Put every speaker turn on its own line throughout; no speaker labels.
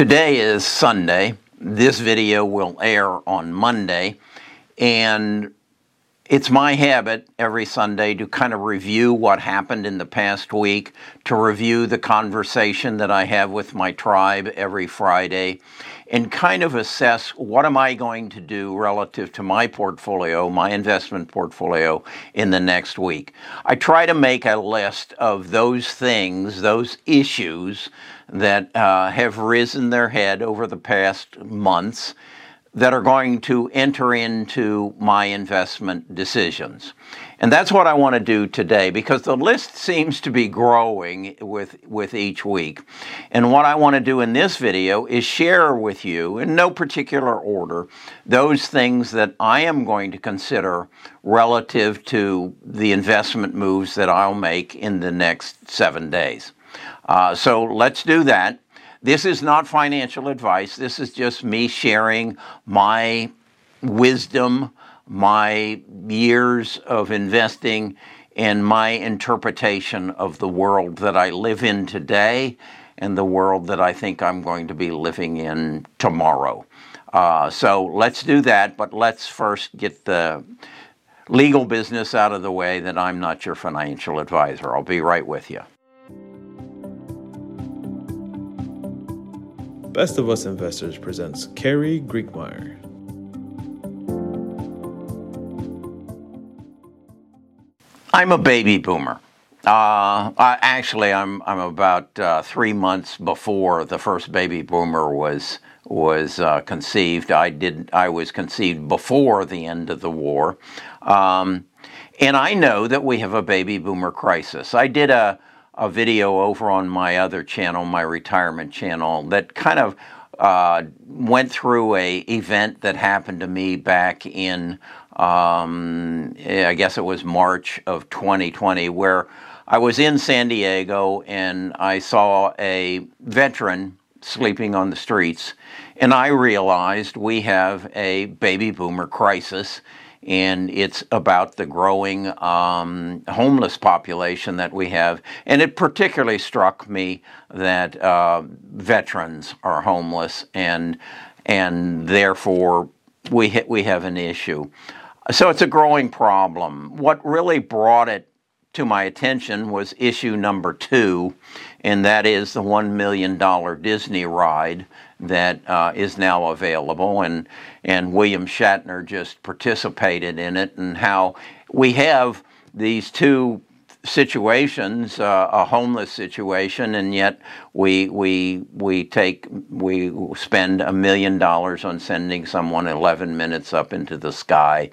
Today is Sunday. This video will air on Monday. And it's my habit every Sunday to kind of review what happened in the past week, to review the conversation that I have with my tribe every Friday, and kind of assess what am I going to do relative to my portfolio, my investment portfolio in the next week. I try to make a list of those things, those issues that uh, have risen their head over the past months that are going to enter into my investment decisions. And that's what I want to do today because the list seems to be growing with, with each week. And what I want to do in this video is share with you, in no particular order, those things that I am going to consider relative to the investment moves that I'll make in the next seven days. Uh, so let's do that. This is not financial advice. This is just me sharing my wisdom, my years of investing, and my interpretation of the world that I live in today and the world that I think I'm going to be living in tomorrow. Uh, so let's do that, but let's first get the legal business out of the way that I'm not your financial advisor. I'll be right with you.
Best of Us Investors presents Carrie Griegmeier.
I'm a baby boomer. Uh, I, actually, I'm I'm about uh, three months before the first baby boomer was was uh, conceived. I did I was conceived before the end of the war, um, and I know that we have a baby boomer crisis. I did a a video over on my other channel, my retirement channel, that kind of uh, went through a event that happened to me back in, um, I guess it was March of 2020, where I was in San Diego and I saw a veteran sleeping on the streets, and I realized we have a baby boomer crisis and it's about the growing um, homeless population that we have. And it particularly struck me that uh, veterans are homeless, and and therefore we ha- we have an issue. So it's a growing problem. What really brought it to my attention was issue number two, and that is the $1 million Disney ride that uh, is now available. And, and William Shatner just participated in it, and how we have these two situations, uh, a homeless situation, and yet we we we take we spend a million dollars on sending someone 11 minutes up into the sky,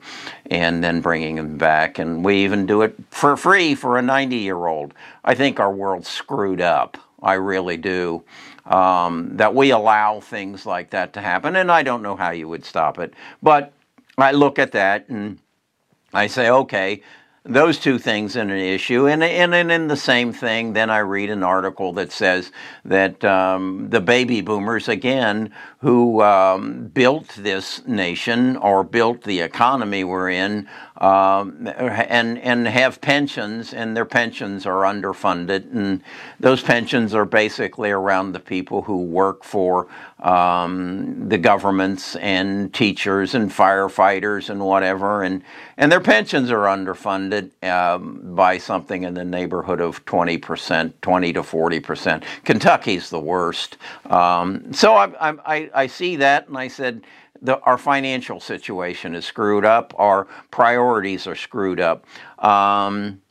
and then bringing them back, and we even do it for free for a 90 year old. I think our world's screwed up. I really do. Um, that we allow things like that to happen, and I don't know how you would stop it, but I look at that and I say, okay, those two things in an issue. And, and, and in the same thing, then I read an article that says that um, the baby boomers, again, who um, built this nation or built the economy we're in, um, and and have pensions, and their pensions are underfunded, and those pensions are basically around the people who work for um, the governments and teachers and firefighters and whatever, and and their pensions are underfunded um, by something in the neighborhood of twenty percent, twenty to forty percent. Kentucky's the worst. Um, so I, I I see that, and I said the, our financial situation is screwed up, our priorities are screwed up. Um,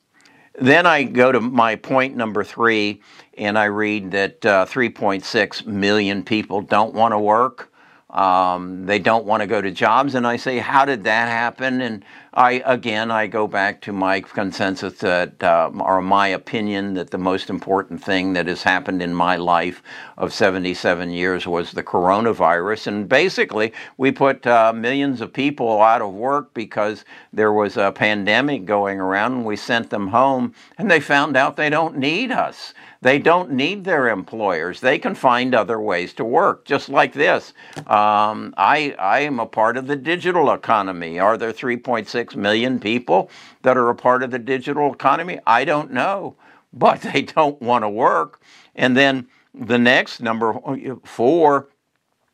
then I go to my point number three, and I read that uh, 3.6 million people don't want to work. Um, they don't want to go to jobs, and I say, how did that happen? And I again, I go back to my consensus that, uh, or my opinion that the most important thing that has happened in my life of 77 years was the coronavirus. And basically, we put uh, millions of people out of work because there was a pandemic going around, and we sent them home, and they found out they don't need us. They don't need their employers. They can find other ways to work, just like this. Um, I, I am a part of the digital economy. Are there 3.6 million people that are a part of the digital economy? I don't know, but they don't want to work. And then the next number four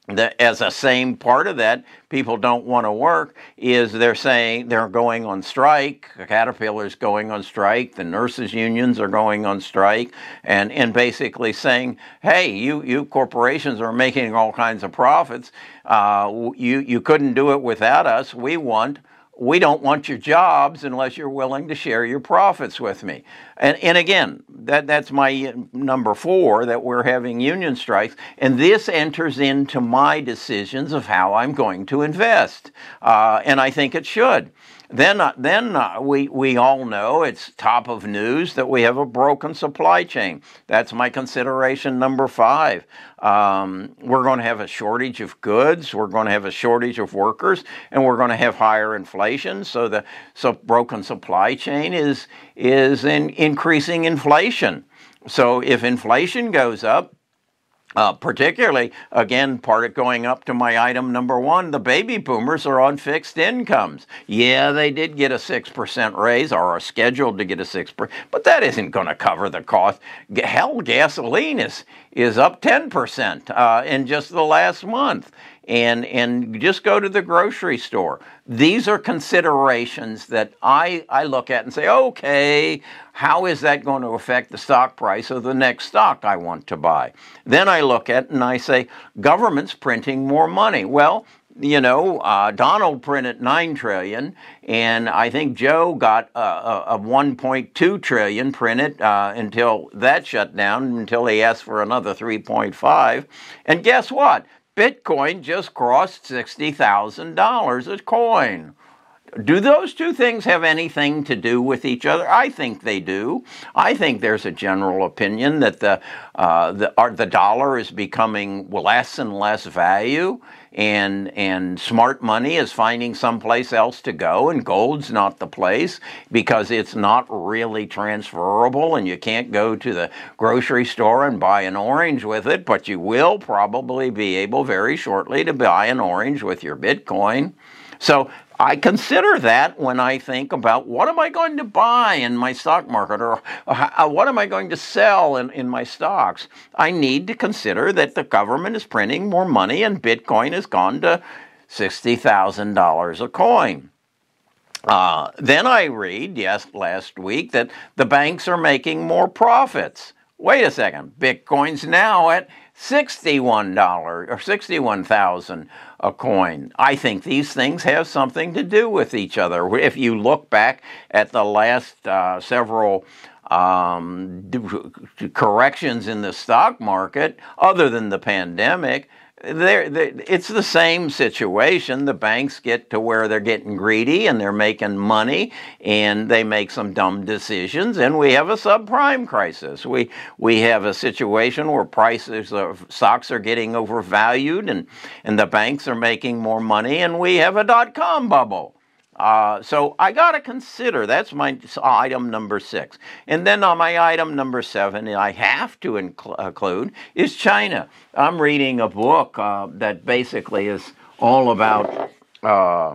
as a same part of that, people don't want to work, is they're saying they're going on strike. Caterpillar's going on strike. The nurses' unions are going on strike, and, and basically saying, hey, you, you corporations are making all kinds of profits. Uh, you, you couldn't do it without us. We want we don't want your jobs unless you're willing to share your profits with me. And, and again, that, that's my uh, number four that we're having union strikes. And this enters into my decisions of how I'm going to invest. Uh, and I think it should. Then, uh, then uh, we, we all know it's top of news that we have a broken supply chain. That's my consideration number five. Um, we're going to have a shortage of goods, we're going to have a shortage of workers, and we're going to have higher inflation. So the so broken supply chain is is in increasing inflation. So if inflation goes up, uh, particularly, again, part of going up to my item number one, the baby boomers are on fixed incomes. Yeah, they did get a 6% raise or are scheduled to get a 6%, but that isn't going to cover the cost. Hell, gasoline is, is up 10% uh, in just the last month and and just go to the grocery store. These are considerations that I I look at and say, okay, how is that going to affect the stock price of the next stock I want to buy? Then I look at and I say, government's printing more money. Well, you know, uh, Donald printed nine trillion, and I think Joe got uh, a, a 1.2 trillion printed uh, until that shut down, until he asked for another 3.5. And guess what? Bitcoin just crossed $60,000 a coin. Do those two things have anything to do with each other? I think they do. I think there's a general opinion that the uh, the, the dollar is becoming less and less value, and and smart money is finding someplace else to go, and gold's not the place because it's not really transferable, and you can't go to the grocery store and buy an orange with it, but you will probably be able very shortly to buy an orange with your Bitcoin. So I consider that when I think about what am I going to buy in my stock market or uh, what am I going to sell in, in my stocks. I need to consider that the government is printing more money and Bitcoin has gone to $60,000 a coin. Uh, then I read, yes, last week, that the banks are making more profits. Wait a second, Bitcoin's now at $61 or 61,000 a coin. I think these things have something to do with each other. If you look back at the last uh, several um, corrections in the stock market, other than the pandemic, they're, they're, it's the same situation. The banks get to where they're getting greedy and they're making money and they make some dumb decisions, and we have a subprime crisis. We, we have a situation where prices of stocks are getting overvalued and, and the banks are making more money, and we have a dot com bubble. Uh, so I got to consider that's my item number six. And then on my item number seven, I have to include is China. I'm reading a book uh, that basically is all about uh,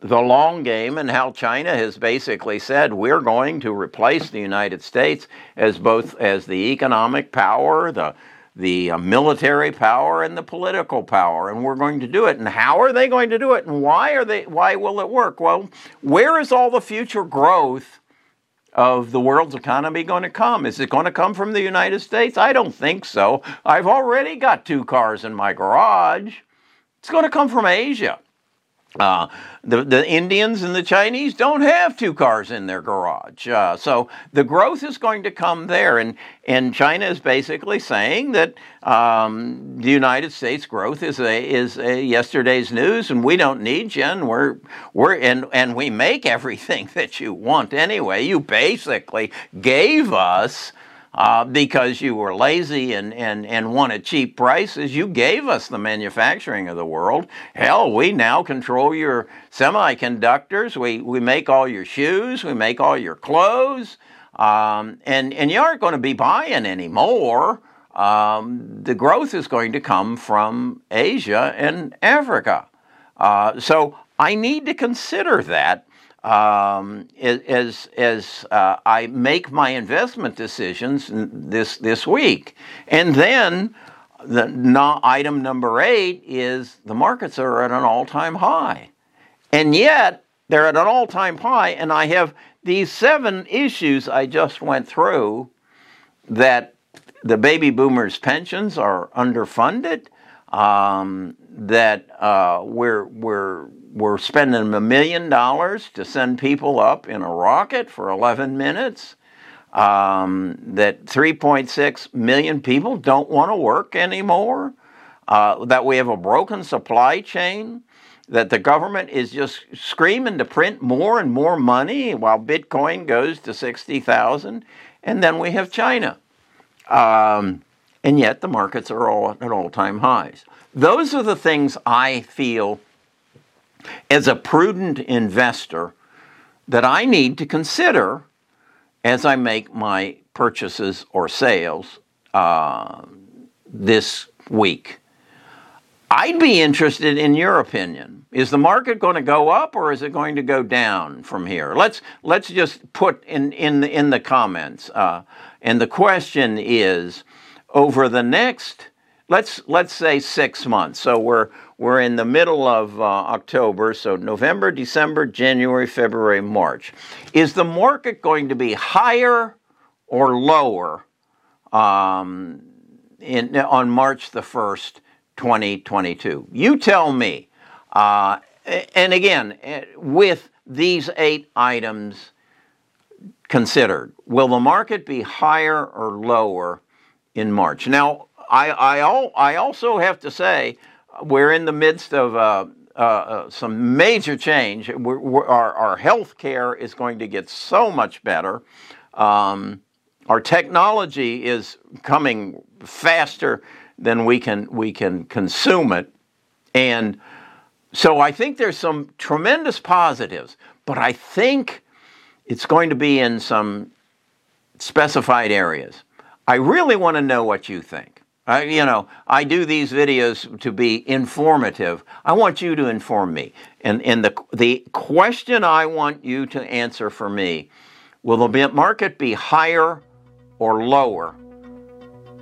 the long game and how China has basically said we're going to replace the United States as both as the economic power, the the uh, military power and the political power and we're going to do it. And how are they going to do it? And why are they why will it work? Well where is all the future growth of the world's economy going to come? Is it going to come from the united states? I don't think so. I've already got two cars in my garage. It's going to come from asia uh, the, the Indians and the Chinese don't have two cars in their garage. Uh, so the growth is going to come there. And, and China is basically saying that um, the United States growth is a, is a yesterday's news and we don't need you and, we're, we're, and, and we make everything that you want anyway. You basically gave us uh, because you were lazy and, and, and wanted cheap prices. You gave us the manufacturing of the world. Hell, we now control your semiconductors. We, we make all your shoes. We make all your clothes. Um, and, and you aren't going to be buying anymore. Um, the growth is going to come from Asia and Africa. Uh, so I need to consider that um, as as uh, I make my investment decisions this this week, and then the no, item number eight is the markets are at an all-time high, and yet they're at an all-time high, and I have these seven issues I just went through that the baby boomers' pensions are underfunded, um, that uh, we're we're we're spending a million dollars to send people up in a rocket for 11 minutes. Um, that 3.6 million people don't want to work anymore. Uh, that we have a broken supply chain. That the government is just screaming to print more and more money while Bitcoin goes to 60,000. And then we have China. Um, and yet the markets are all at all time highs. Those are the things I feel as a prudent investor that I need to consider as I make my purchases or sales uh, this week. I'd be interested in your opinion. Is the market going to go up or is it going to go down from here? Let's let's just put in in the, in the comments. Uh, and the question is, over the next let's let's say six months. So we're we're in the middle of uh, October, so November, December, January, February, March. Is the market going to be higher or lower um, in, on March the first, 2022? You tell me. Uh, and again, eh, with these eight items considered, will the market be higher or lower in March? Now, I, I, I also have to say, we're in the midst of uh, uh, uh, some major change. We're, we're, our, our health care is going to get so much better. Um, our technology is coming faster than we can, we can consume it. And so I think there's some tremendous positives, but I think it's going to be in some specified areas. I really want to know what you think. I, you know, I do these videos to be informative. I want you to inform me. And, and the, the question I want you to answer for me will the market be higher or lower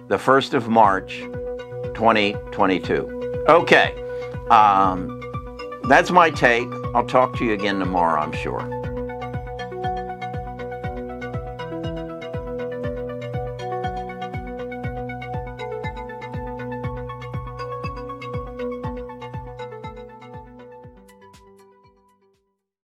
the 1st of March 2022? Okay. Um, that's my take. I'll talk to you again tomorrow, I'm sure.